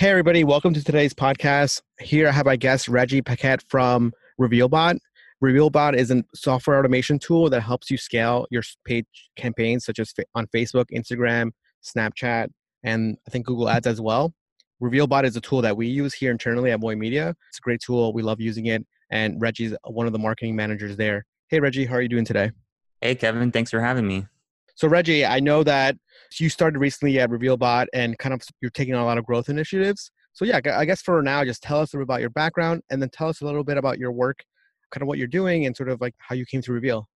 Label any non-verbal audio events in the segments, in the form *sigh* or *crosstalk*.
Hey, everybody, welcome to today's podcast. Here I have my guest, Reggie Paquette from RevealBot. RevealBot is a software automation tool that helps you scale your paid campaigns, such as on Facebook, Instagram, Snapchat, and I think Google Ads as well. RevealBot is a tool that we use here internally at Voy Media. It's a great tool. We love using it. And Reggie's one of the marketing managers there. Hey, Reggie, how are you doing today? Hey, Kevin. Thanks for having me. So, Reggie, I know that you started recently at RevealBot and kind of you're taking on a lot of growth initiatives. So, yeah, I guess for now, just tell us about your background and then tell us a little bit about your work, kind of what you're doing and sort of like how you came to Reveal.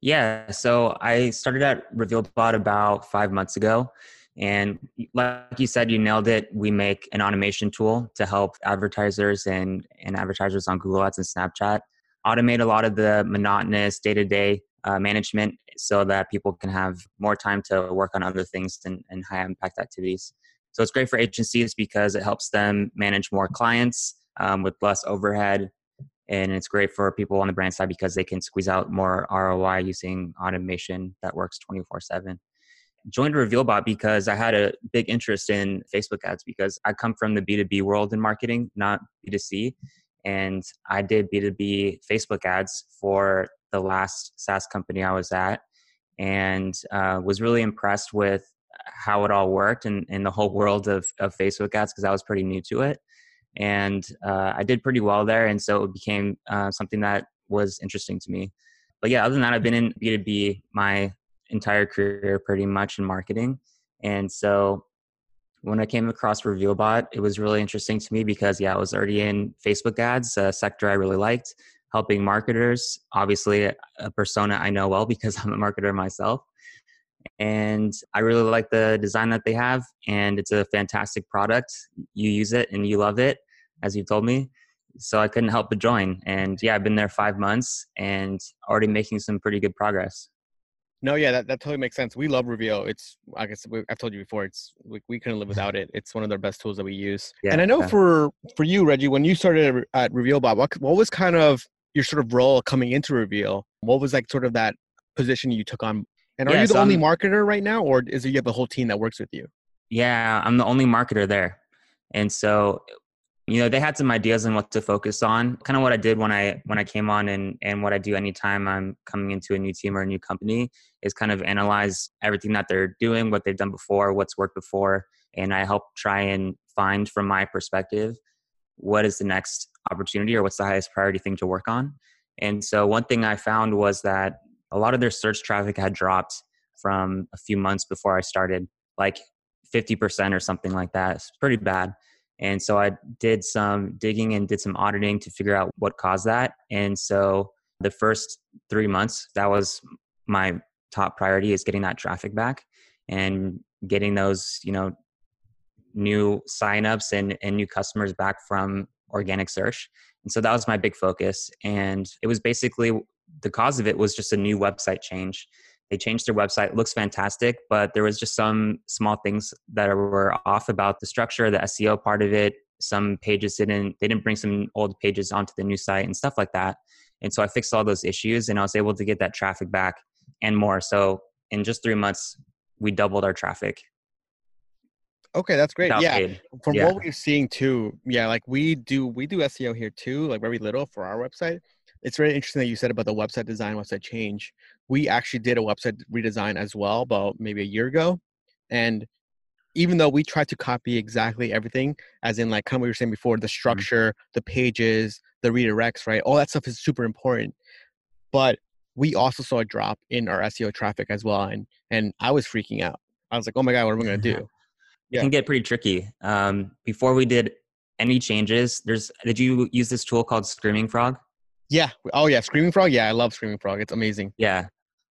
Yeah, so I started at RevealBot about five months ago. And like you said, you nailed it. We make an automation tool to help advertisers and, and advertisers on Google Ads and Snapchat automate a lot of the monotonous day to day management so that people can have more time to work on other things and, and high impact activities. So it's great for agencies because it helps them manage more clients um, with less overhead. And it's great for people on the brand side because they can squeeze out more ROI using automation that works 24 7 joined RevealBot because I had a big interest in Facebook ads because I come from the B2B world in marketing, not B2C. And I did B2B Facebook ads for the last SaaS company I was at and uh, was really impressed with how it all worked and, in the whole world of, of Facebook ads because I was pretty new to it. And uh, I did pretty well there. And so it became uh, something that was interesting to me. But yeah, other than that, I've been in B2B my entire career pretty much in marketing. And so when I came across RevealBot, it was really interesting to me because yeah, I was already in Facebook ads, a sector I really liked, helping marketers. Obviously, a persona I know well *laughs* because I'm a marketer myself. And I really like the design that they have, and it's a fantastic product. You use it and you love it, as you told me. So I couldn't help but join. And yeah, I've been there five months and already making some pretty good progress. No, yeah, that, that totally makes sense. We love Reveal. It's, I guess I've told you before, it's we, we couldn't live without it. It's one of the best tools that we use. Yeah, and I know yeah. for for you, Reggie, when you started at RevealBot, what what was kind of your sort of role coming into Reveal? What was like sort of that position you took on? And are yeah, you the so only I'm, marketer right now, or is it you have a whole team that works with you? Yeah, I'm the only marketer there. And so you know they had some ideas on what to focus on kind of what i did when i when i came on and and what i do anytime i'm coming into a new team or a new company is kind of analyze everything that they're doing what they've done before what's worked before and i help try and find from my perspective what is the next opportunity or what's the highest priority thing to work on. And so one thing i found was that a lot of their search traffic had dropped from a few months before i started like 50% or something like that. It's pretty bad. And so I did some digging and did some auditing to figure out what caused that. And so the first three months, that was my top priority is getting that traffic back and getting those, you know, new signups and, and new customers back from organic search. And so that was my big focus. And it was basically the cause of it was just a new website change. They changed their website. It looks fantastic, but there was just some small things that were off about the structure, the SEO part of it. Some pages didn't they didn't bring some old pages onto the new site and stuff like that. And so I fixed all those issues and I was able to get that traffic back and more. So in just three months, we doubled our traffic. Okay, that's great. Yeah. Paid. From yeah. what we're seeing too, yeah, like we do we do SEO here too, like very little for our website it's very interesting that you said about the website design, website change. We actually did a website redesign as well about maybe a year ago. And even though we tried to copy exactly everything, as in like kind of what you were saying before, the mm-hmm. structure, mm-hmm. the pages, the redirects, right? All that stuff is super important. But we also saw a drop in our SEO traffic as well. And and I was freaking out. I was like, oh my God, what am I gonna do? Yeah. It can get pretty tricky. Um, before we did any changes, there's did you use this tool called Screaming Frog? Yeah. Oh yeah, Screaming Frog. Yeah, I love Screaming Frog. It's amazing. Yeah,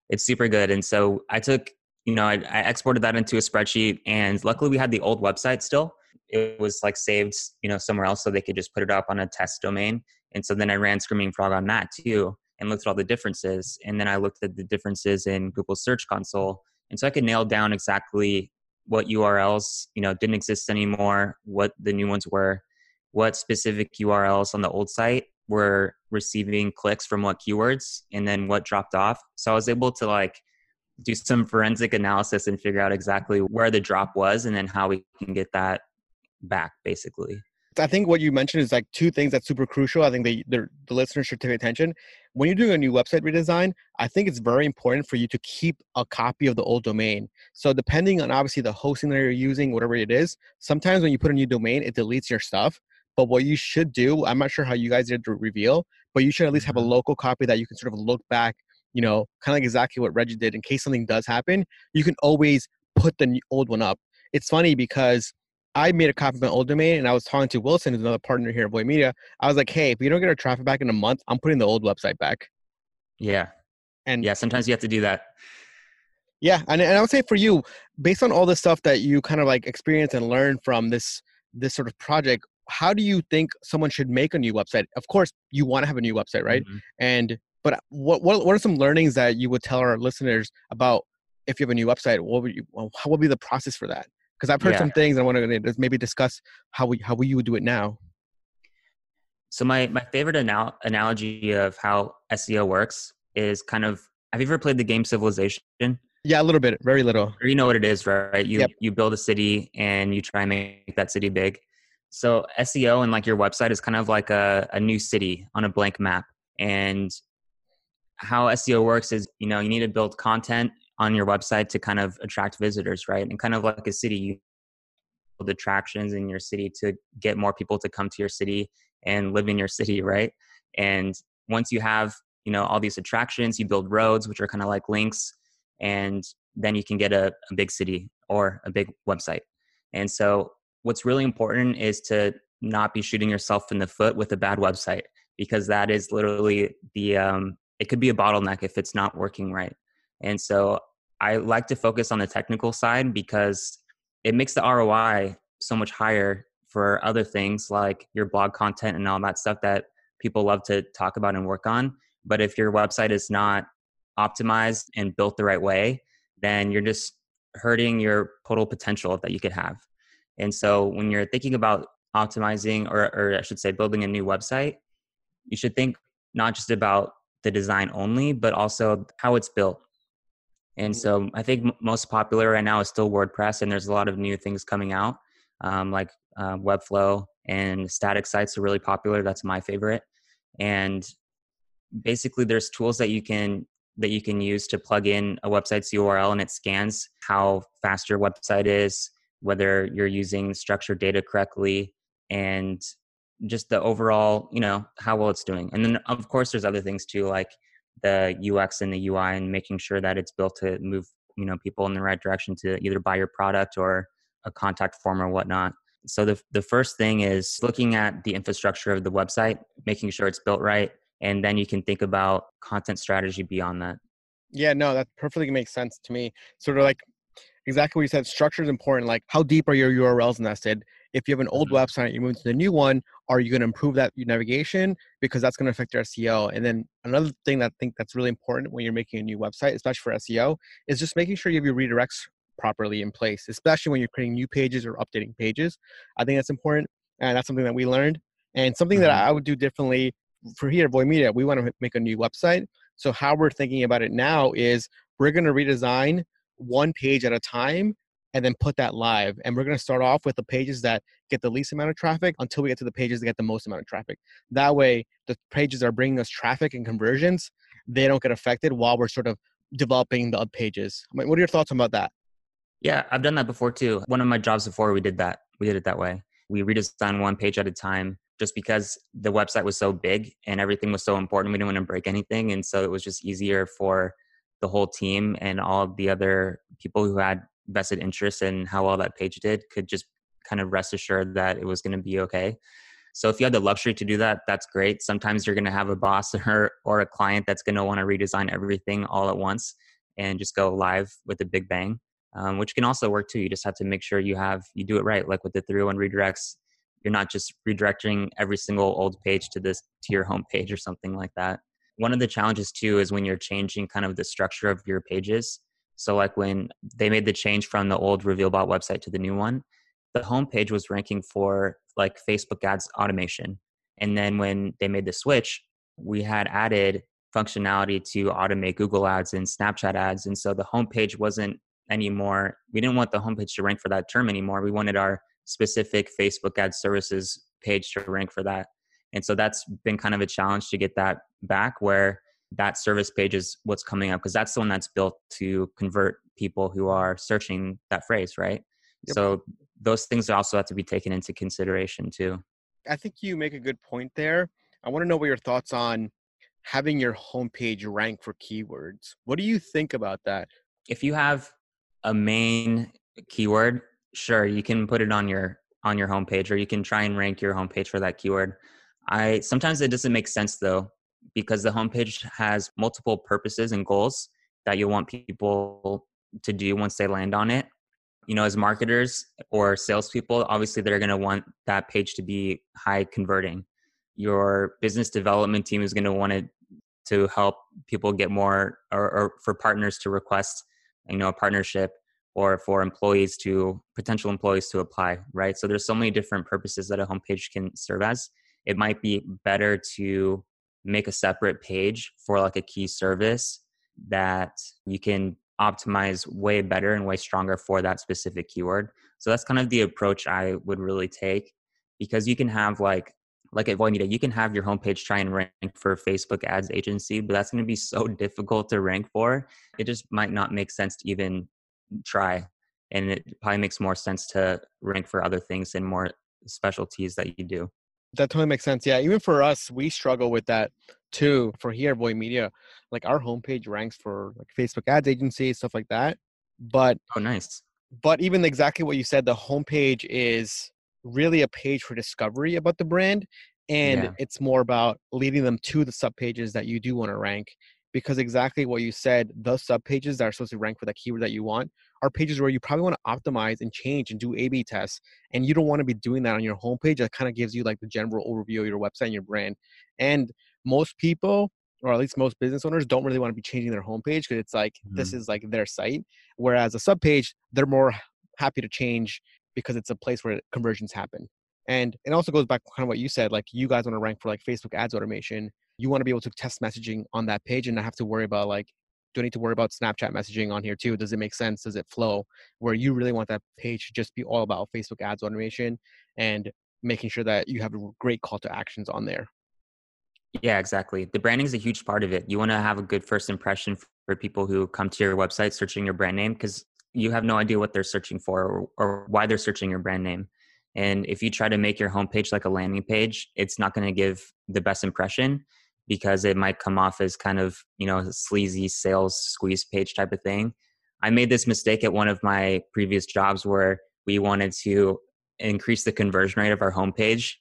it's super good. And so I took you know, I, I exported that into a spreadsheet, and luckily we had the old website still. It was like saved, you know, somewhere else, so they could just put it up on a test domain. And so then I ran Screaming Frog on that too, and looked at all the differences. And then I looked at the differences in Google Search Console, and so I could nail down exactly what URLs, you know, didn't exist anymore, what the new ones were, what specific URLs on the old site were receiving clicks from what keywords, and then what dropped off. So I was able to like do some forensic analysis and figure out exactly where the drop was and then how we can get that back basically. I think what you mentioned is like two things that's super crucial. I think the, the, the listeners should pay attention. When you're doing a new website redesign, I think it's very important for you to keep a copy of the old domain. So depending on obviously the hosting that you're using, whatever it is, sometimes when you put a new domain, it deletes your stuff. But what you should do, I'm not sure how you guys did to reveal, but you should at least have a mm-hmm. local copy that you can sort of look back you know, kind of like exactly what Reggie did. In case something does happen, you can always put the old one up. It's funny because I made a copy of my old domain and I was talking to Wilson, who's another partner here at Voy Media. I was like, hey, if we don't get our traffic back in a month, I'm putting the old website back. Yeah. And yeah, sometimes you have to do that. Yeah. And, and I would say for you, based on all the stuff that you kind of like experience and learn from this this sort of project, how do you think someone should make a new website? Of course, you want to have a new website, right? Mm-hmm. And but what, what what are some learnings that you would tell our listeners about if you have a new website? What would you how would be the process for that? Because I've heard yeah. some things. I want to maybe discuss how we how we would do it now. So my my favorite anal- analogy of how SEO works is kind of have you ever played the game Civilization? Yeah, a little bit, very little. Or you know what it is, right? You yep. you build a city and you try and make that city big. So SEO and like your website is kind of like a, a new city on a blank map. And how SEO works is, you know, you need to build content on your website to kind of attract visitors, right? And kind of like a city, you build attractions in your city to get more people to come to your city and live in your city, *laughs* right? And once you have, you know, all these attractions, you build roads, which are kind of like links, and then you can get a, a big city or a big website. And so what's really important is to not be shooting yourself in the foot with a bad website because that is literally the um, it could be a bottleneck if it's not working right. And so I like to focus on the technical side because it makes the ROI so much higher for other things like your blog content and all that stuff that people love to talk about and work on. But if your website is not optimized and built the right way, then you're just hurting your total potential that you could have. And so when you're thinking about optimizing or, or I should say building a new website, you should think not just about the design only, but also how it's built. And so I think most popular right now is still WordPress, and there's a lot of new things coming out, um, like uh, Webflow and static sites are really popular. That's my favorite. And basically, there's tools that you can that you can use to plug in a website's URL, and it scans how fast your website is, whether you're using structured data correctly, and just the overall, you know, how well it's doing. And then of course there's other things too, like the UX and the UI and making sure that it's built to move, you know, people in the right direction to either buy your product or a contact form or whatnot. So the the first thing is looking at the infrastructure of the website, making sure it's built right, and then you can think about content strategy beyond that. Yeah, no, that perfectly makes sense to me. Sort of like exactly what you said. Structure is important. Like how deep are your URLs nested? If you have an old mm-hmm. website you move to the new one are you going to improve that navigation because that's going to affect your seo and then another thing that i think that's really important when you're making a new website especially for seo is just making sure you have your redirects properly in place especially when you're creating new pages or updating pages i think that's important and that's something that we learned and something mm-hmm. that i would do differently for here at Media, we want to make a new website. So how we're thinking about it now is we're going to redesign one page at a time and then put that live. And we're going to start off with the pages that get the least amount of traffic until we get to the pages that get the most amount of traffic. That way, the pages that are bringing us traffic and conversions, they don't get affected while we're sort of developing the pages. I mean, what are your thoughts about that? Yeah, I've done that before too. One of my jobs before, we did that. We did it that way. We redesigned one page at a time just because the website was so big and everything was so important. We didn't want to break anything. And so it was just easier for the whole team and all the other people who had vested interest in how well that page did could just kind of rest assured that it was going to be okay. So if you had the luxury to do that, that's great. Sometimes you're going to have a boss *laughs* or or a client that's going to want to redesign everything all at once. and just go live with a big bang, um, which can also work too. You just have to make sure you have you do it right, like with the 301 redirects. You're not just redirecting every single old page to this to your home page or something like that. One of the challenges too is when you're changing kind of the structure of your pages. So like when they made the change from the old RevealBot website to the new one, the homepage was ranking for like Facebook ads automation. And then when they made the switch, we had added functionality to automate Google ads and Snapchat ads. And so the homepage wasn't anymore, we didn't want the homepage to rank for that term anymore. We wanted our specific Facebook ad services page to rank for that. And so that's been kind of a challenge to get that back where that service page is what's coming up because that's the one that's built to convert people who are searching that phrase, right? Yep. So those things also have to be taken into consideration too. I think you make a good point there. I want to know what your thoughts on having your homepage rank for keywords. What do you think about that? If you have a main keyword, sure, you can put it on your on your homepage or you can try and rank your homepage for that keyword. I sometimes it doesn't make sense though because the homepage has multiple purposes and goals that you want people to do once they land on it you know, as marketers or salespeople, obviously they're going to want that page to be high converting. Your business development team is going to want it to help people get more, or, or for partners to request, you know, a partnership, or for employees to potential employees to apply. Right. So there's so many different purposes that a homepage can serve as. It might be better to make a separate page for like a key service that you can optimize way better and way stronger for that specific keyword. So that's kind of the approach I would really take because you can have like like at Voy Media, you can have your homepage try and rank for Facebook ads agency, but that's going to be so *laughs* difficult to rank for. It just might not make sense to even try. And it probably makes more sense to rank for other things and more specialties that you do. That totally makes sense. Yeah, even for us, we struggle with that too. For here, Voy Media, like our homepage ranks for like Facebook ads agency stuff like that. But oh, nice. But even exactly what you said, the homepage is really a page for discovery about the brand, and yeah. it's more about leading them to the sub pages that you do want to rank. Because exactly what you said, the sub pages that are supposed to rank for that keyword that you want are pages where you probably want to optimize and change and do A/B tests, and you don't want to be doing that on your homepage. That kind of gives you like the general overview of your website and your brand. And most people or at least most business owners don't really want to be changing their homepage because it's like mm-hmm. this is like their site whereas a sub page they're more happy to change because it's a place where conversions happen and it also goes back kind of what you said like you guys want to rank for like facebook ads automation you want to be able to test messaging on that page and not have to worry about like do I need to worry about Snapchat messaging on here too? Does it make sense? Does it flow? Where you really want that page to just be all about Facebook ads automation and making sure that you have great call to actions on there. Yeah, exactly. The branding is a huge part of it. You want to have a good first impression for people who come to your website searching your brand name because you have no idea what they're searching for or, or, why they're searching your brand name. And if you try to make your homepage like a landing page, it's not going to give the best impression because it might come off as kind of, you know, sleazy sales squeeze page type of thing. I made this mistake at one of my previous jobs where we wanted to increase the conversion rate of our homepage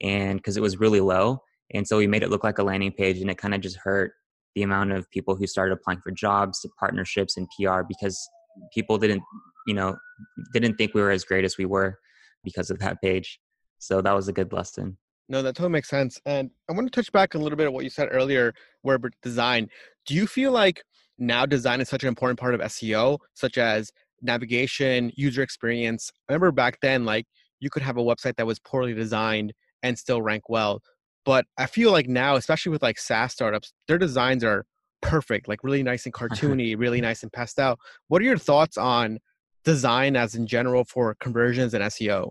and because it was really low and so we made it look like a landing page and it kind of just hurt the amount of people who started applying for jobs, partnerships, and PR because people didn't, you know, didn't think we were as great as we were because of that page. So that was a good lesson. No, that totally makes sense. And I want to touch back a little bit on what you said earlier, where design. Do you feel like now design is such an important part of SEO, such as navigation, user experience? I remember back then, like you could have a website that was poorly designed and still rank well. But I feel like now, especially with like SaaS startups, their designs are perfect, like really nice and *laughs* cartoony, really nice and pastel. What are your thoughts on design as in general for conversions and SEO?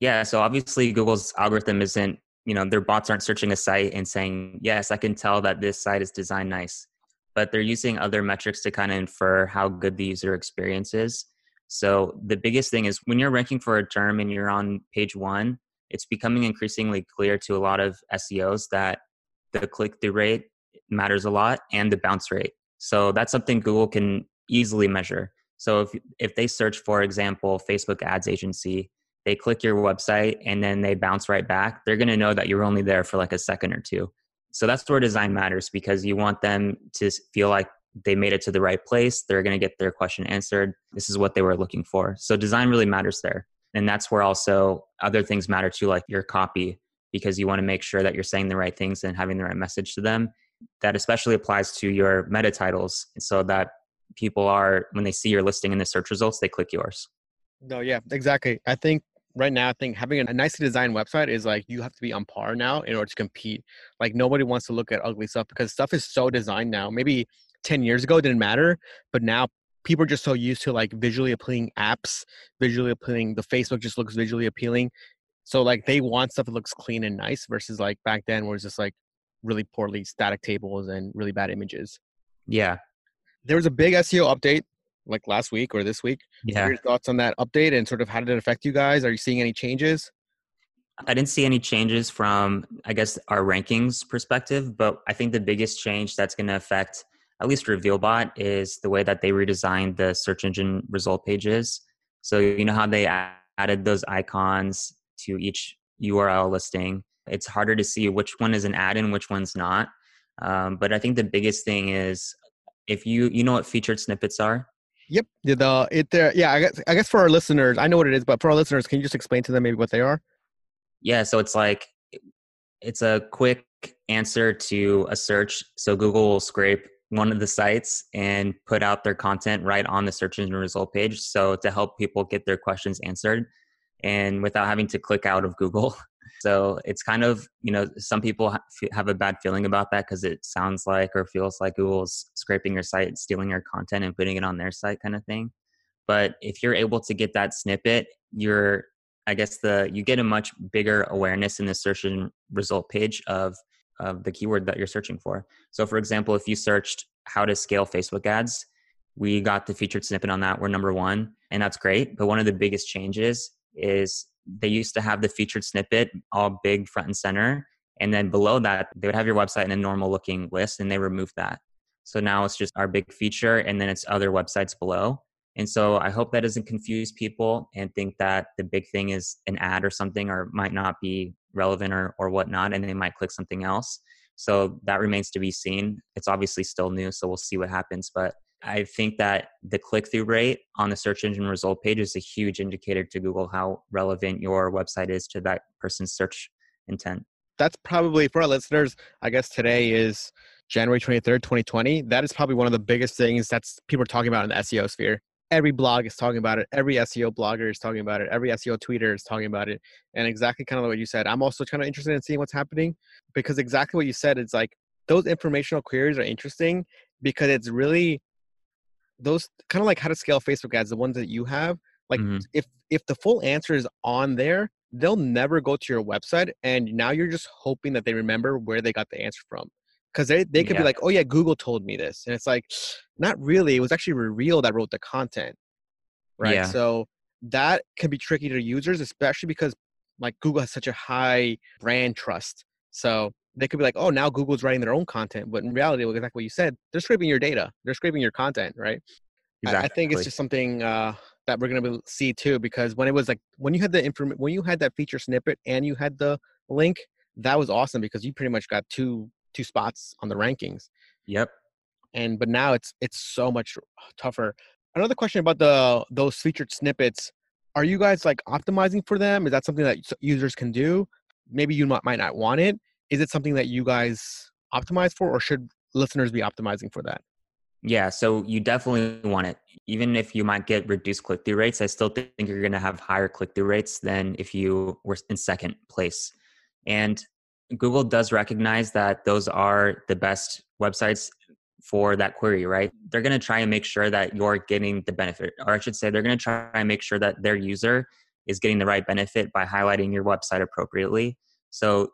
Yeah, so obviously Google's algorithm isn't, you know, their bots aren't searching a site and saying, yes, I can tell that this site is designed nice. But they're using other metrics to kind of infer how good the user experience is. So the biggest thing is when you're ranking for a term and you're on page one, it's becoming increasingly clear to a lot of SEOs that the click through rate matters a lot and the bounce rate. So that's something Google can easily measure. So if if they search for example Facebook ads agency, they click your website and then they bounce right back, they're to know that you're only there for like a second or two. So that's where design matters because you want them to feel like they made it to the right place. They're going to get their question answered. This is what they were looking for. So design really matters there. And that's where also other things matter too, like your copy, because you want to make sure that you're saying the right things and having the right message to them. That especially applies to your meta titles so that people are, when they see your listing in the search results, they click yours. No, yeah, exactly. I think right now, I think having a nicely designed website is like you have to be on par now in order to compete. Like nobody wants to look at ugly stuff because stuff is so designed now. Maybe 10 years ago it didn't matter, but now people are just so used to like visually appealing apps, visually appealing. The Facebook just looks visually appealing. So like they want stuff that looks clean and nice versus like back then where it's just like really poorly static tables and really bad images. Yeah. There was a big SEO update like last week or this week. Yeah. your thoughts on that update and sort of how did it affect you guys? Are you seeing any changes? I didn't see any changes from, I guess, our rankings perspective, but I think the biggest change that's going to affect at least RevealBot is the way that they redesigned the search engine result pages. So, you know how they added those icons to each URL listing? It's harder to see which one is an ad and which one's not. Um, but I think the biggest thing is if you you know what featured snippets are Yep. The it there. Yeah. I guess I guess for our listeners, I know what it is, but for our listeners, can you just explain to them maybe what they are? Yeah. So it's like it's a quick answer to a search. So Google will scrape one of the sites and put out their content right on the search engine result page. So to help people get their questions answered and without having to click out of Google. *laughs* So it's kind of, you know, some people have a bad feeling about that because it sounds like or feels like Google's scraping your site, stealing your content and putting it on their site kind of thing. But if you're able to get that snippet, you're, I guess the, you get a much bigger awareness in the search and result page of, of the keyword that you're searching for. So for example, if you searched how to scale Facebook ads, we got the featured snippet on that. We're number one, and that's great. But one of the biggest changes is they used to have the featured snippet all big front and center. And then below that, they would have your website in a normal looking list and they removed that. So now it's just our big feature and then it's other websites below. And so I hope that doesn't confuse people and think that the big thing is an ad or something or might not be relevant or, or whatnot, and they might click something else. So that remains to be seen. It's obviously still new, so we'll see what happens. But I think that the click through rate on the search engine result page is a huge indicator to Google how relevant your website is to that person's search intent. That's probably for our listeners, I guess today is January 23rd, 2020. That is probably one of the biggest things that's people are talking about in the SEO sphere. Every blog is talking about it. Every SEO blogger is talking about it. Every SEO tweeter is talking about it. And exactly kind of what you said. I'm also kind of interested in seeing what's happening because exactly what you said, it's like those informational queries are interesting because it's really those kind of like how to scale Facebook ads, the ones that you have, like mm-hmm. if if the full answer is on there, they'll never go to your website, and now you're just hoping that they remember where they got the answer from, because they they could yeah. be like, oh yeah, Google told me this, and it's like, *sniffs* not really. It was actually Reveal that wrote the content, right? Yeah. So that can be tricky to users, especially because like Google has such a high brand trust. So they could be like, oh, now Google's writing their own content, but in reality, exactly what you said, they're scraping your data, they're scraping your content, right? Exactly. I, I think it's just something uh, that we're gonna see too, because when it was like when you had the information, when you had that feature snippet and you had the link, that was awesome because you pretty much got two two spots on the rankings. Yep. And but now it's it's so much tougher. Another question about the those featured snippets. Are you guys like optimizing for them? Is that something that users can do? Maybe you might not want it is it something that you guys optimize for or should listeners be optimizing for that? Yeah so you definitely want it. Even if you might get reduced click-through rates i still think you're going to have higher click-through rates than if you were in second place. And google does recognize that those are the best websites for that query right? They're going to try and make sure that you're getting the benefit or i should say they're going to try and make sure that their user is getting the right benefit by highlighting your website appropriately. So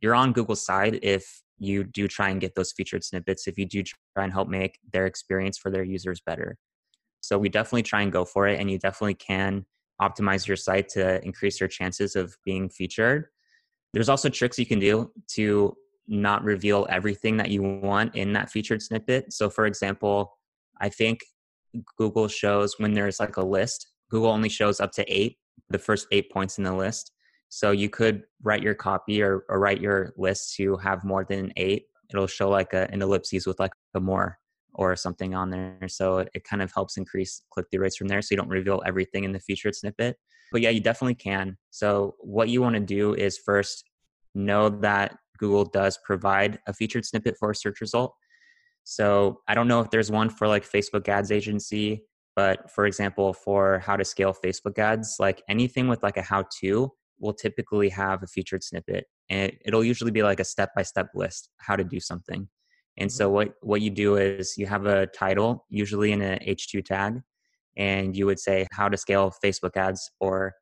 you're on Google's side if you do try and get those featured snippets, if you do try and help make their experience for their users better. So we definitely try and go for it, and you definitely can optimize your site to increase your chances of being featured. There's also tricks you can do to not reveal everything that you want in that featured snippet. So, for example, I think Google shows when there's like a list, Google only shows up to eight, the first eight points in the list. So you could write your copy or, or write your list to have more than eight. It'll show like a, an ellipses with like a more or something on there. So it, it kind of helps increase click through rates from there. So you don't reveal everything in the featured snippet. But yeah, you definitely can. So what you want to do is first know that Google does provide a featured snippet for a search result. So I don't know if there's one for like Facebook ads agency, but for example, for how to scale Facebook ads, like anything with like a how to will typically have a featured snippet and it'll usually be like a step by step list how to do something. And so mm-hmm. what what you do is you have a title, usually in a H2 tag, and you would say how to scale Facebook ads or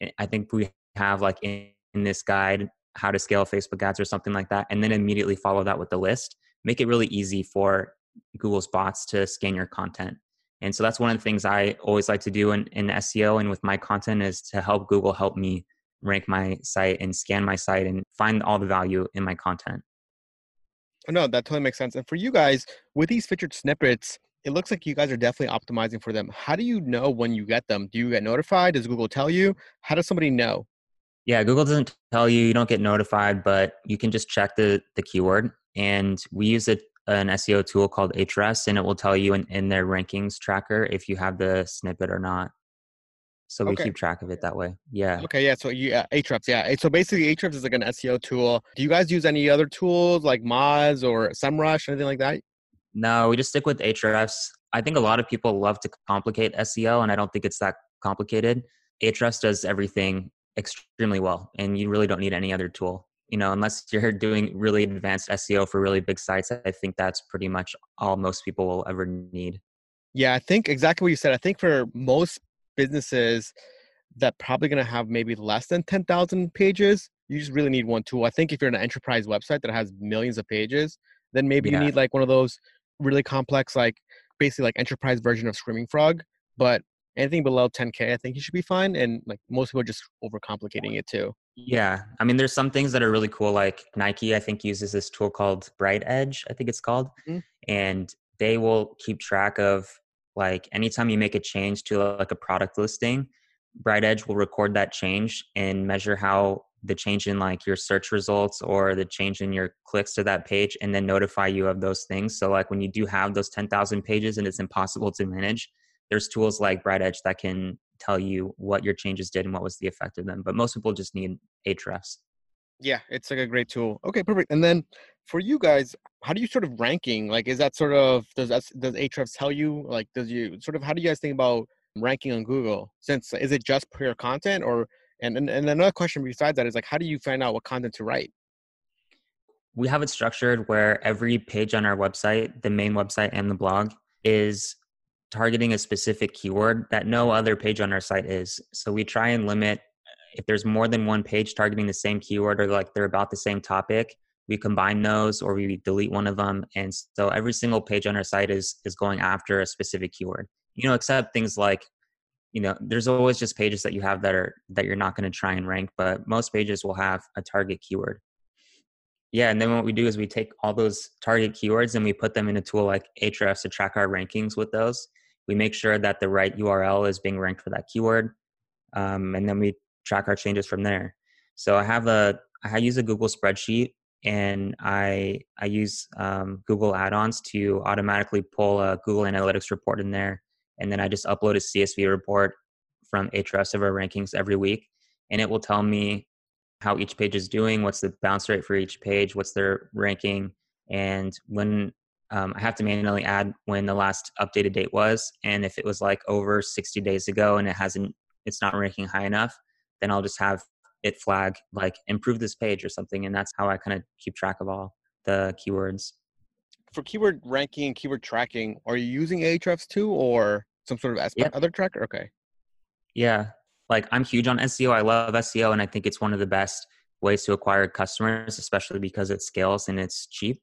eh, I think we have like in, in this guide how to scale Facebook ads or something like that and then immediately follow that with the list. Make it really easy for Google's bots to scan your content. And so that's one of the things I always like to do in, in SEO and with my content is to help Google help me rank my site and scan my site and find all the value in my content. Oh, no, that totally makes sense. And for you guys, with these featured snippets, it looks like you guys are definitely optimizing for them. How do you know when you get them? Do you get notified? Does Google tell you? How does somebody know? Yeah, Google doesn't tell you. You don't get notified, but you can just check the the keyword. And we use a, an SEO tool called Ahrefs, and it will tell you in, in their rankings tracker if you have the snippet or not. So we okay. keep track of it that way. Yeah. Okay. Yeah. So you yeah, Ahrefs. Yeah. So basically, Ahrefs is like an SEO tool. Do you guys use any other tools like Moz or SEMrush, or anything like that? No, we just stick with Ahrefs. I think a lot of people love to complicate SEO, and I don't think it's that complicated. Ahrefs does everything extremely well, and you really don't need any other tool. You know, unless you're *laughs* doing really advanced SEO for really big sites, I think that's pretty much all most people will ever need. Yeah, I think exactly what you said. I think for most businesses that probably going to have maybe less than 10,000 pages, you just really need one tool. I think if you're an enterprise website that has millions of pages, then maybe yeah. you need like one of those really complex, like basically like enterprise version of Screaming Frog. But anything below 10k, I think you should be fine. And like most people are just overcomplicating it too. Yeah, I mean, there's some things that are really cool. Like Nike, I think uses this tool called BrightEdge. I think it's called, mm-hmm. and they will keep track of like anytime you make a change to like a product listing BrightEdge will record that change and measure how the change in like your search results or the change in your clicks to that page and then notify you of those things so like when you do have those 10,000 pages and it's impossible to manage there's tools like BrightEdge that can tell you what your changes did and what was the effect of them but most people just need Ahrefs yeah, it's like a great tool. Okay, perfect. And then for you guys, how do you sort of ranking? Like, is that sort of does that, does Ahrefs tell you? Like, does you sort of how do you guys think about ranking on Google? Since is it just pure content, or and, and and another question besides that is like, how do you find out what content to write? We have it structured where every page on our website, the main website and the blog, is targeting a specific keyword that no other page on our site is. So we try and limit if there's more than one page targeting the same keyword or like they're about the same topic we combine those or we delete one of them. And so every single page on our site is is going after a specific keyword you know except things like you know there's always just pages that you have that are that you're not going to try and rank but most pages will have a target keyword. Yeah and then what we do is we take all those target keywords and we put them in a tool like Ahrefs to track our rankings with those. We make sure that the right url is being ranked for that keyword um, and then we track our changes from there. So I have a I use a Google spreadsheet and I I use um, Google add-ons to automatically pull a Google Analytics report in there, and then I just upload a CSV report from Ahrefs of our rankings every week, and it will tell me how each page is doing, what's the bounce rate for each page, what's their ranking, and when um, I have to manually add when the last updated date was, and if it was like over 60 days ago and it hasn't, it's not ranking high enough, then I'll just have it flag like improve this page or something. And that's how I kind of keep track of all the keywords. For keyword ranking and keyword tracking, are you using Ahrefs too or some sort of yep. other tracker? Okay. Yeah. Like I'm huge on SEO. I love SEO and I think it's one of the best ways to acquire customers, especially because it scales and it's cheap.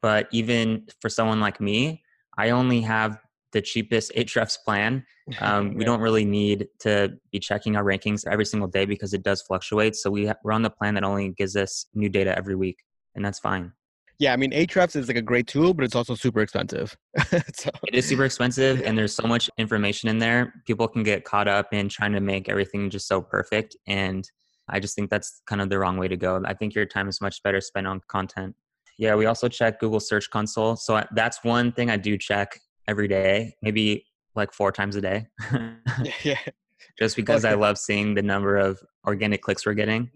But even for someone like me, I only have the cheapest Ahrefs plan. *laughs* Um, we don't really need to be checking our rankings every single day because it does fluctuate. So we we're on the plan that only gives us new data every week, and that's fine. Yeah, I mean Ahrefs is like a great tool, but it's also super expensive. *laughs* so. It is super expensive, and there's so much *laughs* information in there. People can get caught up in trying to make everything just so perfect, and I just think that's kind of the wrong way to go. I think your time is much better spent on content. Yeah, we also check Google Search Console. So that's one thing I do check every day, maybe like four times a day. *laughs* yeah. Just because okay. I love seeing the number of organic clicks we're getting.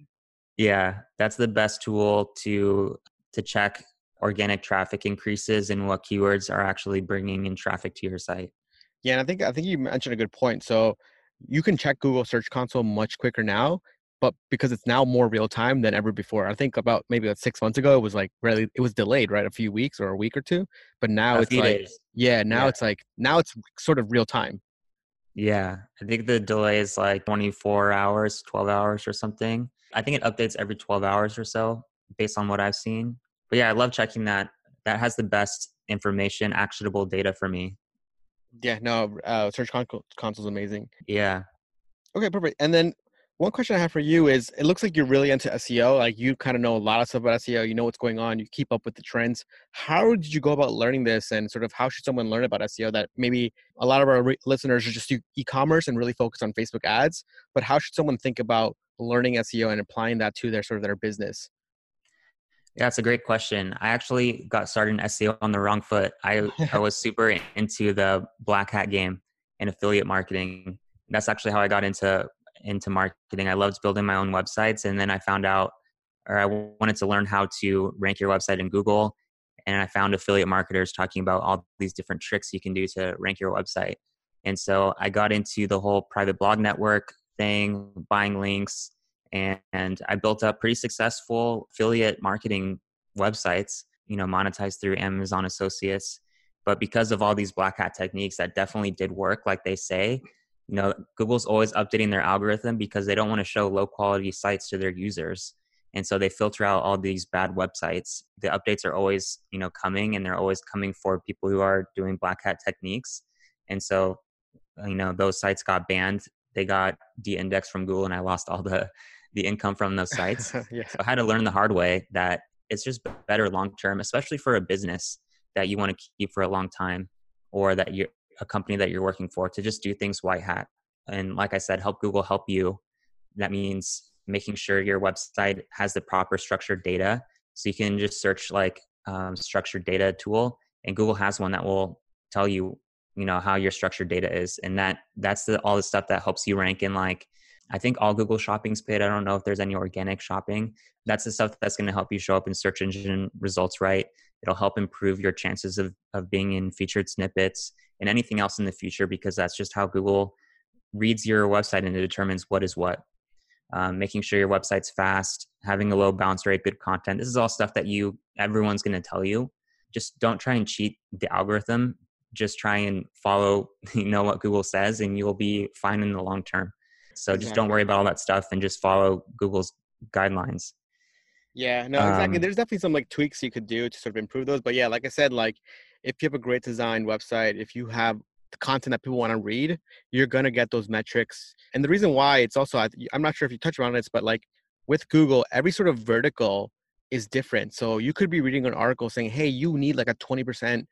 Yeah, that's the best tool to to check organic traffic increases and what keywords are actually bringing in traffic to your site. Yeah, and I think I think you mentioned a good point. So you can check Google Search Console much quicker now but because it's now more real time than ever before. I think about maybe like six months ago, it was like really, it was delayed, right? A few weeks or a week or two. But now a it's like, days. yeah, now yeah. it's like, now it's sort of real time. Yeah. I think the delay is like 24 hours, 12 hours or something. I think it updates every 12 hours or so based on what I've seen. But yeah, I love checking that. That has the best information, actionable data for me. Yeah, no, uh, Search Console is amazing. Yeah. Okay, perfect. And then one question I have for you is it looks like you're really into SEO. Like you kind of know a lot of stuff about SEO. You know what's going on. You keep up with the trends. How did you go about learning this and sort of how should someone learn about SEO that maybe a lot of our re- listeners are just do e-commerce and really focus on Facebook ads, but how should someone think about learning SEO and applying that to their sort of their business? Yeah, that's a great question. I actually got started in SEO on the wrong foot. I, *laughs* I was super into the black hat game and affiliate marketing. That's actually how I got into into marketing. I loved building my own websites, and then I found out, or I wanted to learn how to rank your website in Google, and I found affiliate marketers talking about all these different tricks you can do to rank your website. And so I got into the whole private blog network thing, buying links, and, and I built up pretty successful affiliate marketing websites. You know, monetized through Amazon Associates. But because of all these black hat techniques that definitely did work, like they say, you know google's always updating their algorithm because they don't want to show low quality sites to their users. And so they filter out all these bad websites. The updates are always you know coming and they're always coming for people who are doing black hat techniques. And so you know those sites got banned. They got de-indexed from google and i lost all the the income from those sites. *laughs* Yeah. so i had to learn the hard way that it's just better long term especially for a business that you want to keep for a long time or that you a company that you're working for to just do things white hat. And like I said, help Google help you. That means making sure your website has the proper structured data. So you can just search like um, structured data tool, and Google has one that will tell you, you know, how your structured data is, and that that's the all the stuff that helps you rank in like. I think all Google Shopping's paid. I don't know if there's any organic shopping. That's the stuff that's going to help you show up in search engine results right. It'll help improve your chances of, of being in featured snippets and anything else in the future because that's just how Google reads your website and it determines what is what. Um, making sure your website's fast, having a low bounce rate, good content. This is all stuff that you everyone's going to tell you. Just don't try and cheat the algorithm. Just try and follow, *laughs* you know, what Google says, and you'll be fine in the long term. So just don't worry about all that stuff and just follow Google's guidelines. Yeah, no, exactly. Um, There's definitely some like tweaks you could do to sort of improve those. But yeah, like I said, like if you have a great design website, if you have the content that people want to read, you're gonna get those metrics. And the reason why it's also I'm not sure if you touch on this, but like with Google, every sort of vertical is different. So you could be reading an article saying, "Hey, you need like a 20%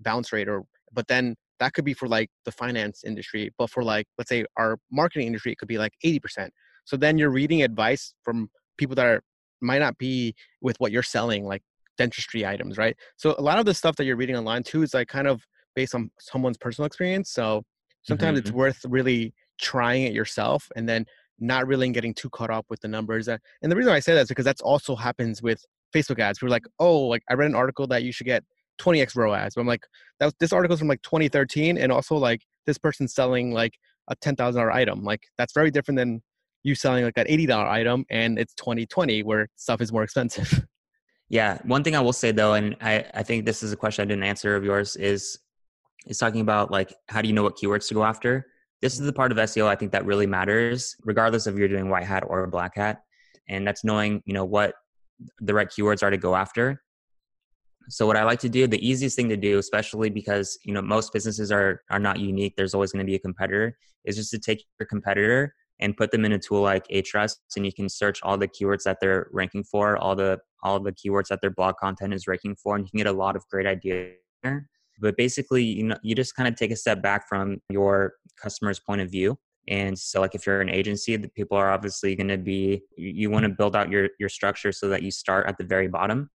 bounce rate," or but then that could be for like the finance industry, but for like let's say our marketing industry, it could be like 80%. So then you're reading advice from people that are might not be with what you're selling, like dentistry items, right? So a lot of the stuff that you're reading online too is like kind of based on someone's personal experience. So sometimes mm-hmm. it's worth really trying it yourself and then not really getting too caught up with the numbers. And the reason I say that is because that's also happens with Facebook ads. We're like, oh, like I read an article that you should get 20x ROAS. But I'm like, that was, this article's from like 2013, and also like this person's selling like a ten thousand dollar item. Like that's very different than you selling like an $80 item and it's 2020 where stuff is more expensive. *laughs* Yeah. One thing I will say though, and I, I think this is a question I didn't answer of yours is, is talking about like, how do you know what keywords to go after? This is the part of SEO I think that really matters, regardless of you're doing white hat or black hat. And that's knowing, you know, what the right keywords are to go after. So what I like to do, the easiest thing to do, especially because you know most businesses are are not unique. There's always going to be a competitor. Is just to take your competitor and put them in a tool like Ahrefs, and you can search all the keywords that they're ranking for, all the all the keywords that their blog content is ranking for, and you can get a lot of great ideas there. But basically, you know, you just kind of take a step back from your customer's point of view. And so, like, if you're an agency, the people are obviously going to be. You, you want to build out your your structure so that you start at the very bottom,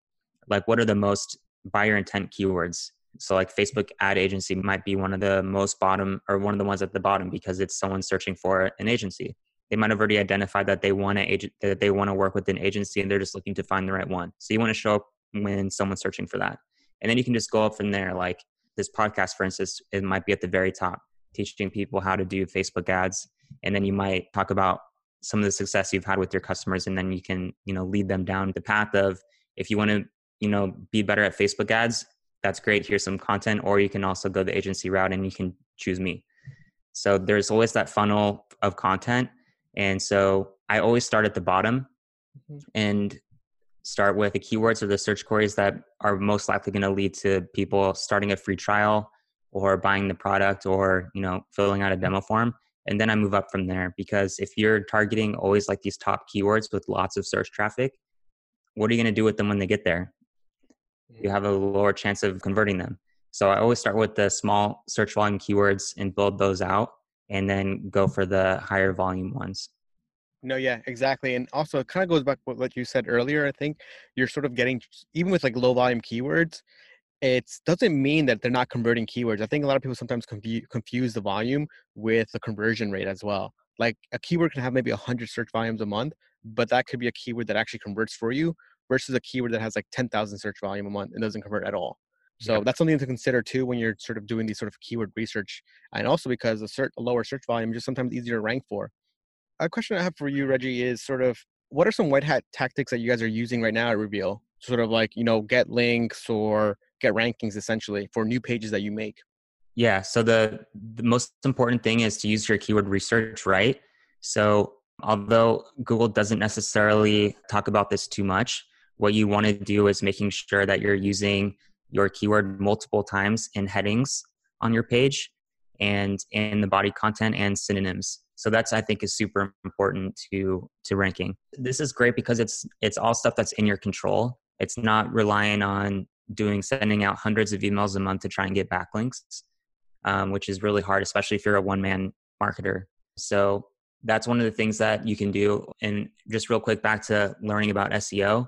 like what are the most buyer intent keywords so like facebook ad agency might be one of the most bottom or one of the ones at the bottom because it's someone searching for an agency. They might have already identified that they want to agent that they want to work with an agency and they're just looking to find the right one. So you want to show up when someone's searching for that. And then you can just go up from there. Like this podcast for instance it might be at the very top teaching people how to do facebook ads. And then you might talk about some of the success you've had with your customers and then you can you know lead them down the path of if you want to you know be better at facebook ads that's great here's some content or you can also go the agency route and you can choose me so there's always that funnel of content and so i always start at the bottom mm-hmm. and start with the keywords or the search queries that are most likely going to lead to people starting a free trial or buying the product or you know filling out a demo form and then i move up from there because if you're targeting always like these top keywords with lots of search traffic what are you going to do with them when they get there you have a lower chance of converting them so i always start with the small search volume keywords and build those out and then go for the higher volume ones no yeah exactly and also it kind of goes back to what you said earlier i think you're sort of getting even with like low volume keywords it doesn't mean that they're not converting keywords. I think a lot of people sometimes confuse, the volume with the conversion rate as well. Like a keyword can have maybe 100 search volumes a month, but that could be a keyword that actually converts for you versus a keyword that has like 10,000 search volume a month and doesn't convert at all. So yeah. that's something to consider too when you're sort of doing these sort of keyword research. And also because a, cert, a lower search volume is just sometimes easier to rank for. A question I have for you, Reggie, is sort of what are some white hat tactics that you guys are using right now at Reveal? Sort of like, you know, get links or get rankings essentially for new pages that you make? Yeah. So the, the most important thing is to use your keyword research right. So although Google doesn't necessarily talk about this too much, what you want to do is making sure that you're using your keyword multiple times in headings on your page and in the body content and synonyms. So that's I think is super important to to ranking. This is great because it's it's all stuff that's in your control. It's not relying on doing sending out hundreds of emails a month to try and get backlinks, um, which is really hard, especially if you're a one man marketer. So that's one of the things that you can do. And just real quick, back to learning about SEO.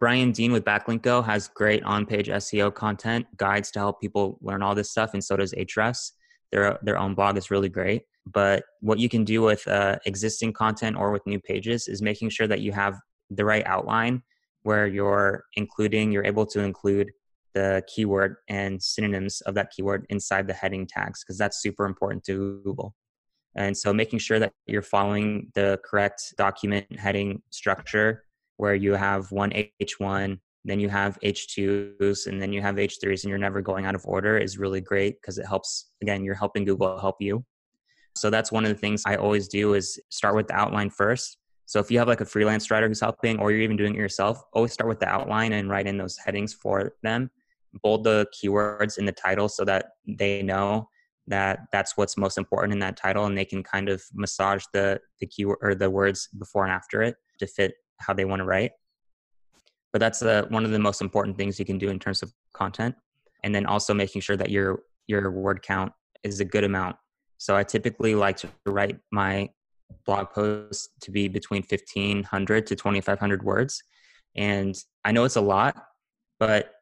Brian Dean with Backlinko has great on page SEO content guides to help people learn all this stuff, and so does Ahrefs. Their, their own blog is really great. But what you can do with uh, existing content or with new pages is making sure that you have the right outline where you're including, you're able to include the keyword and synonyms of that keyword inside the heading tags because that's super important to Google. And so making sure that you're following the correct document heading structure where you have one H1, then you have H2s, and then you have H3s, and you're never going out of order is really great because it helps. Again, you're helping Google help you. So that's one of the things I always do is start with the outline first so if you have like a freelance writer who's helping, or you're even doing it yourself, always start with the outline and write in those headings for them. Bold the keywords in the title so that they know that that's what's most important in that title, and they can kind of massage the the keyword or the words before and after it to fit how they want to write. But that's uh, one of the most important things you can do in terms of content, and then also making sure that your your word count is a good amount. So I typically like to write my blog posts to be between 1500 to 2500 words and i know it's a lot but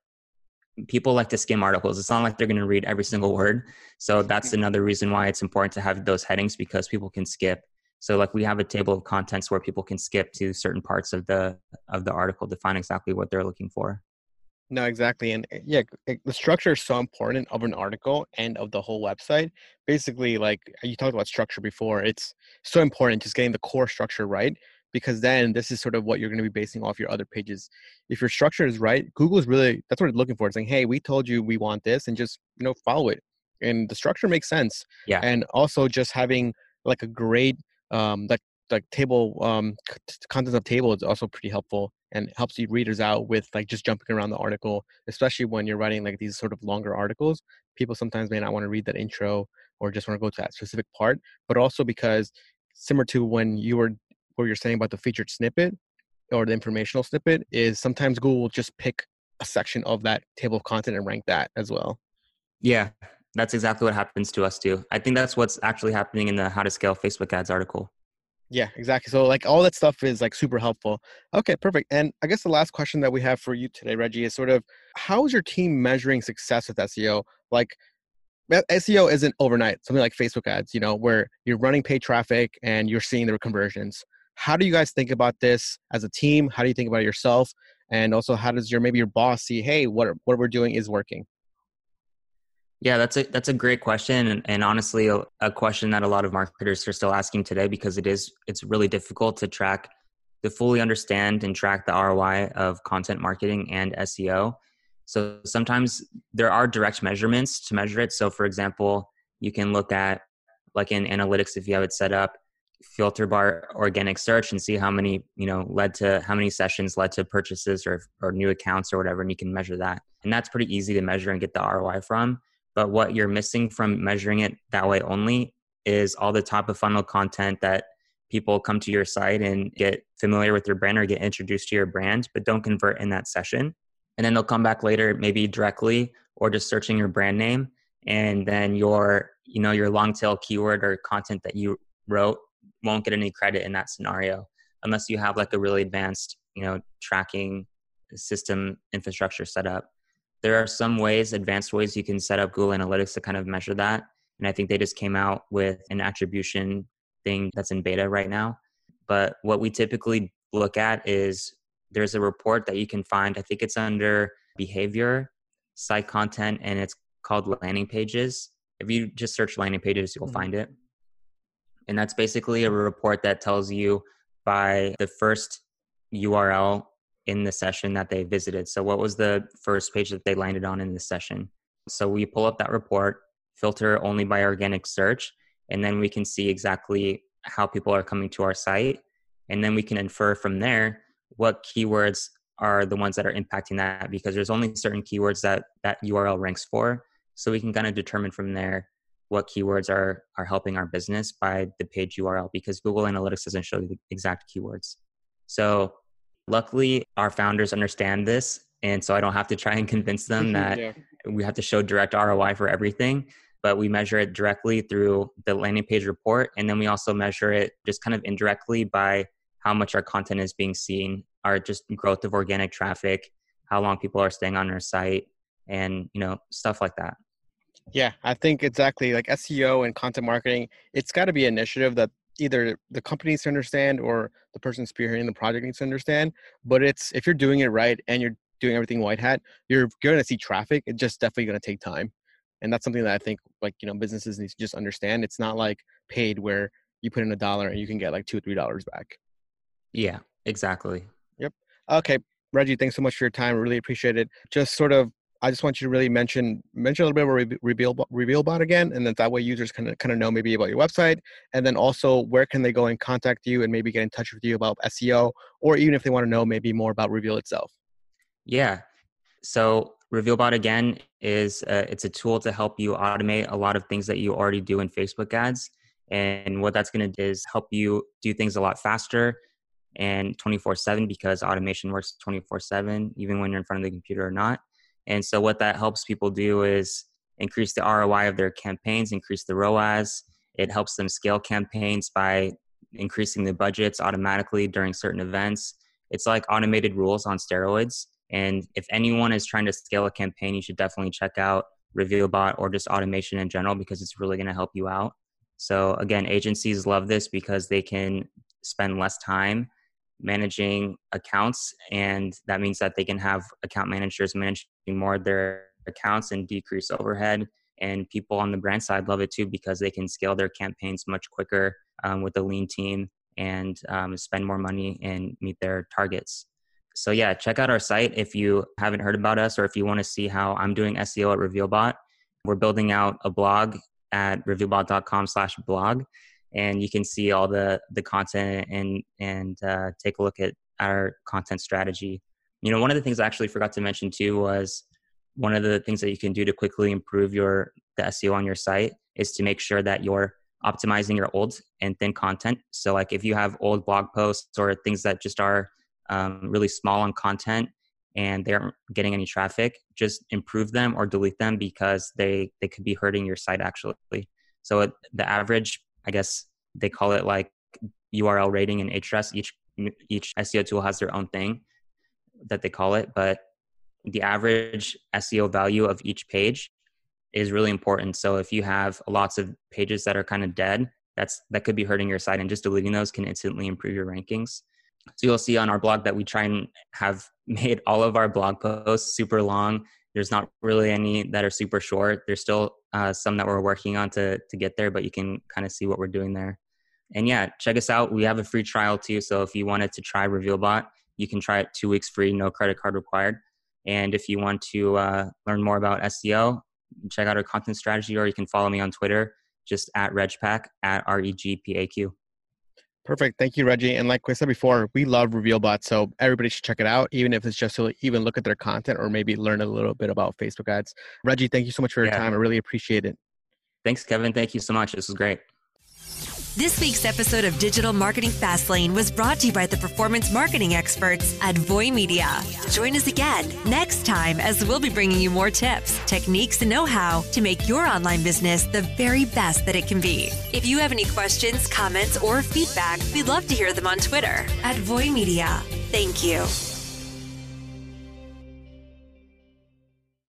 people like to skim articles it's not like they're going to read every single word so that's another reason why it's important to have those headings because people can skip so like we have a table of contents where people can skip to certain parts of the of the article to find exactly what they're looking for no, exactly. And eh, yeah, eh, the structure is so important of an article and of the whole website. Basically, like you talked about structure before, it's so important just getting the core structure right because then this is sort of what you're going to be basing off your other pages. If your structure is right, Google is really that's what it's looking for. It's saying, hey, we told you we want this and just, you know, follow it. And the structure makes sense. Yeah. And also just having like a great um like like table um content of table is also pretty helpful and helps you readers out with like just jumping around the article especially when you're writing like these sort of longer articles. People sometimes may not want to read that intro or just want to go to that specific part but also because similar to when you were what you're saying about the featured snippet or the informational snippet is sometimes google will just pick a section of that table of content and rank that as well. Yeah that's exactly what happens to us too i think that's what's actually happening in the how to scale facebook ads article Yeah, exactly. So like all that stuff is like super helpful. Okay, perfect. And I guess the last question that we have for you today, Reggie, is sort of how is your team measuring success with SEO? Like SEO isn't overnight. Something like Facebook ads, you know, where you're running paid traffic and you're seeing the conversions. How do you guys think about this as a team? How do you think about yourself? And also, how does your maybe your boss see, hey, what what we're doing is working? Yeah, that's a that's a great question, and, and honestly, a, a, question that a lot of marketers are still asking today because it is it's really difficult to track, to fully understand and track the ROI of content marketing and SEO. So sometimes there are direct measurements to measure it. So, for example, you can look at like in analytics if you have it set up, filter bar organic search and see how many you know led to how many sessions led to purchases or or new accounts or whatever, and you can measure that, and that's pretty easy to measure and get the ROI from but what you're missing from measuring it that way only is all the top of funnel content that people come to your site and get familiar with your brand or get introduced to your brand, but don't convert in that session. And then they'll come back later, maybe directly or just searching your brand name. And then your, you know, your long tail keyword or content that you wrote won't get any credit in that scenario unless you have like a really advanced, you know, tracking system infrastructure set up there are some ways, advanced ways you can set up Google Analytics to kind of measure that. And I think they just came out with an attribution thing that's in beta right now. But what we typically look at is there's a report that you can find. I think it's under behavior, site content, and it's called landing pages. If you just search landing pages, you'll mm-hmm. find it. And that's basically a report that tells you by the first URL in the session that they visited. So, what was the first page that they landed on in the session? So, we pull up that report, filter only by organic search, and then we can see exactly how people are coming to our site. And then we can infer from there what keywords are the ones that are impacting that because there's only certain keywords that that URL ranks for. So, we can kind of determine from there what keywords are are helping our business by the page URL because Google Analytics doesn't show you the exact keywords. So Luckily, our founders understand this. And so I don't have to try and convince them *laughs* that yeah. we have to show direct ROI for everything. But we measure it directly through the landing page report. And then we also measure it just kind of indirectly by how much our content is being seen, our just growth of organic traffic, how long people are staying on our site, and you know, stuff like that. Yeah, I think exactly like SEO and content marketing, it's got to be an initiative that either the company needs to understand or the person spearheading the project needs to understand. But it's if you're doing it right and you're doing everything white hat, you're going to see traffic. It's just definitely going to take time, and that's something that I think like you know businesses need to just understand. It's not like paid where you put in a dollar and you can get like two or three dollars back. Yeah, exactly. Yep. Okay, Reggie, thanks so much for your time. Really appreciate it. Just sort of I just want you to really mention mention a little bit about Reveal RevealBot again, and then that way users can kind of know maybe about your website, and then also where can they go and contact you and maybe get in touch with you about SEO, or even if they want to know maybe more about Reveal itself. Yeah, so RevealBot again is uh, it's a tool to help you automate a lot of things that you already do in Facebook ads, and what that's going to do is help you do things a lot faster and 24/7 because automation works 24/7 even when you're in front of the computer or not and so what that helps people do is increase the ROI of their campaigns, increase the ROAS. It helps them scale campaigns by increasing the budgets automatically during certain events. It's like automated rules on steroids. And if anyone is trying to scale a campaign, you should definitely check out RevealBot or just automation in general because it's really going to help you out. So again, agencies love this because they can spend less time managing accounts and that means that they can have account managers managing more of their accounts and decrease overhead and people on the brand side love it too because they can scale their campaigns much quicker um, with a lean team and um, spend more money and meet their targets so yeah check out our site if you haven't heard about us or if you want to see how i'm doing seo at revealbot we're building out a blog at revealbot.com slash blog and you can see all the the content and and uh, take a look at our content strategy. You know, one of the things I actually forgot to mention too was one of the things that you can do to quickly improve your the SEO on your site is to make sure that you're optimizing your old and thin content. So, like if you have old blog posts or things that just are um, really small on content and they aren't getting any traffic, just improve them or delete them because they they could be hurting your site actually. So, the average I guess they call it like URL rating and Ahrefs. Each each SEO tool has their own thing that they call it, but the average SEO value of each page is really important. So if you have lots of pages that are kind of dead, that's that could be hurting your site and just deleting those can instantly improve your rankings. So you'll see on our blog that we try and have *laughs* made all of our blog posts super long. There's not really any that are super short. There's still uh, some that we're working on to to get there, but you can kind of see what we're doing there. And yeah, check us out. We have a free trial too. So if you wanted to try RevealBot, you can try it two weeks free, no credit card required. And if you want to uh, learn more about SEO, check out our content strategy, or you can follow me on Twitter, just at regpaq at R E G P A Q. Perfect. Thank you, Reggie. And like I said before, we love RevealBot, so everybody should check it out, even if it's just to even look at their content or maybe learn a little bit about Facebook ads. Reggie, thank you so much for your yeah. time. I really appreciate it. Thanks, Kevin. Thank you so much. This was great. This week's episode of Digital Marketing Fastlane was brought to you by the performance marketing experts at Voy Media. Join us again next time as we'll be bringing you more tips, techniques, and know how to make your online business the very best that it can be. If you have any questions, comments, or feedback, we'd love to hear them on Twitter at Voy Media. Thank you.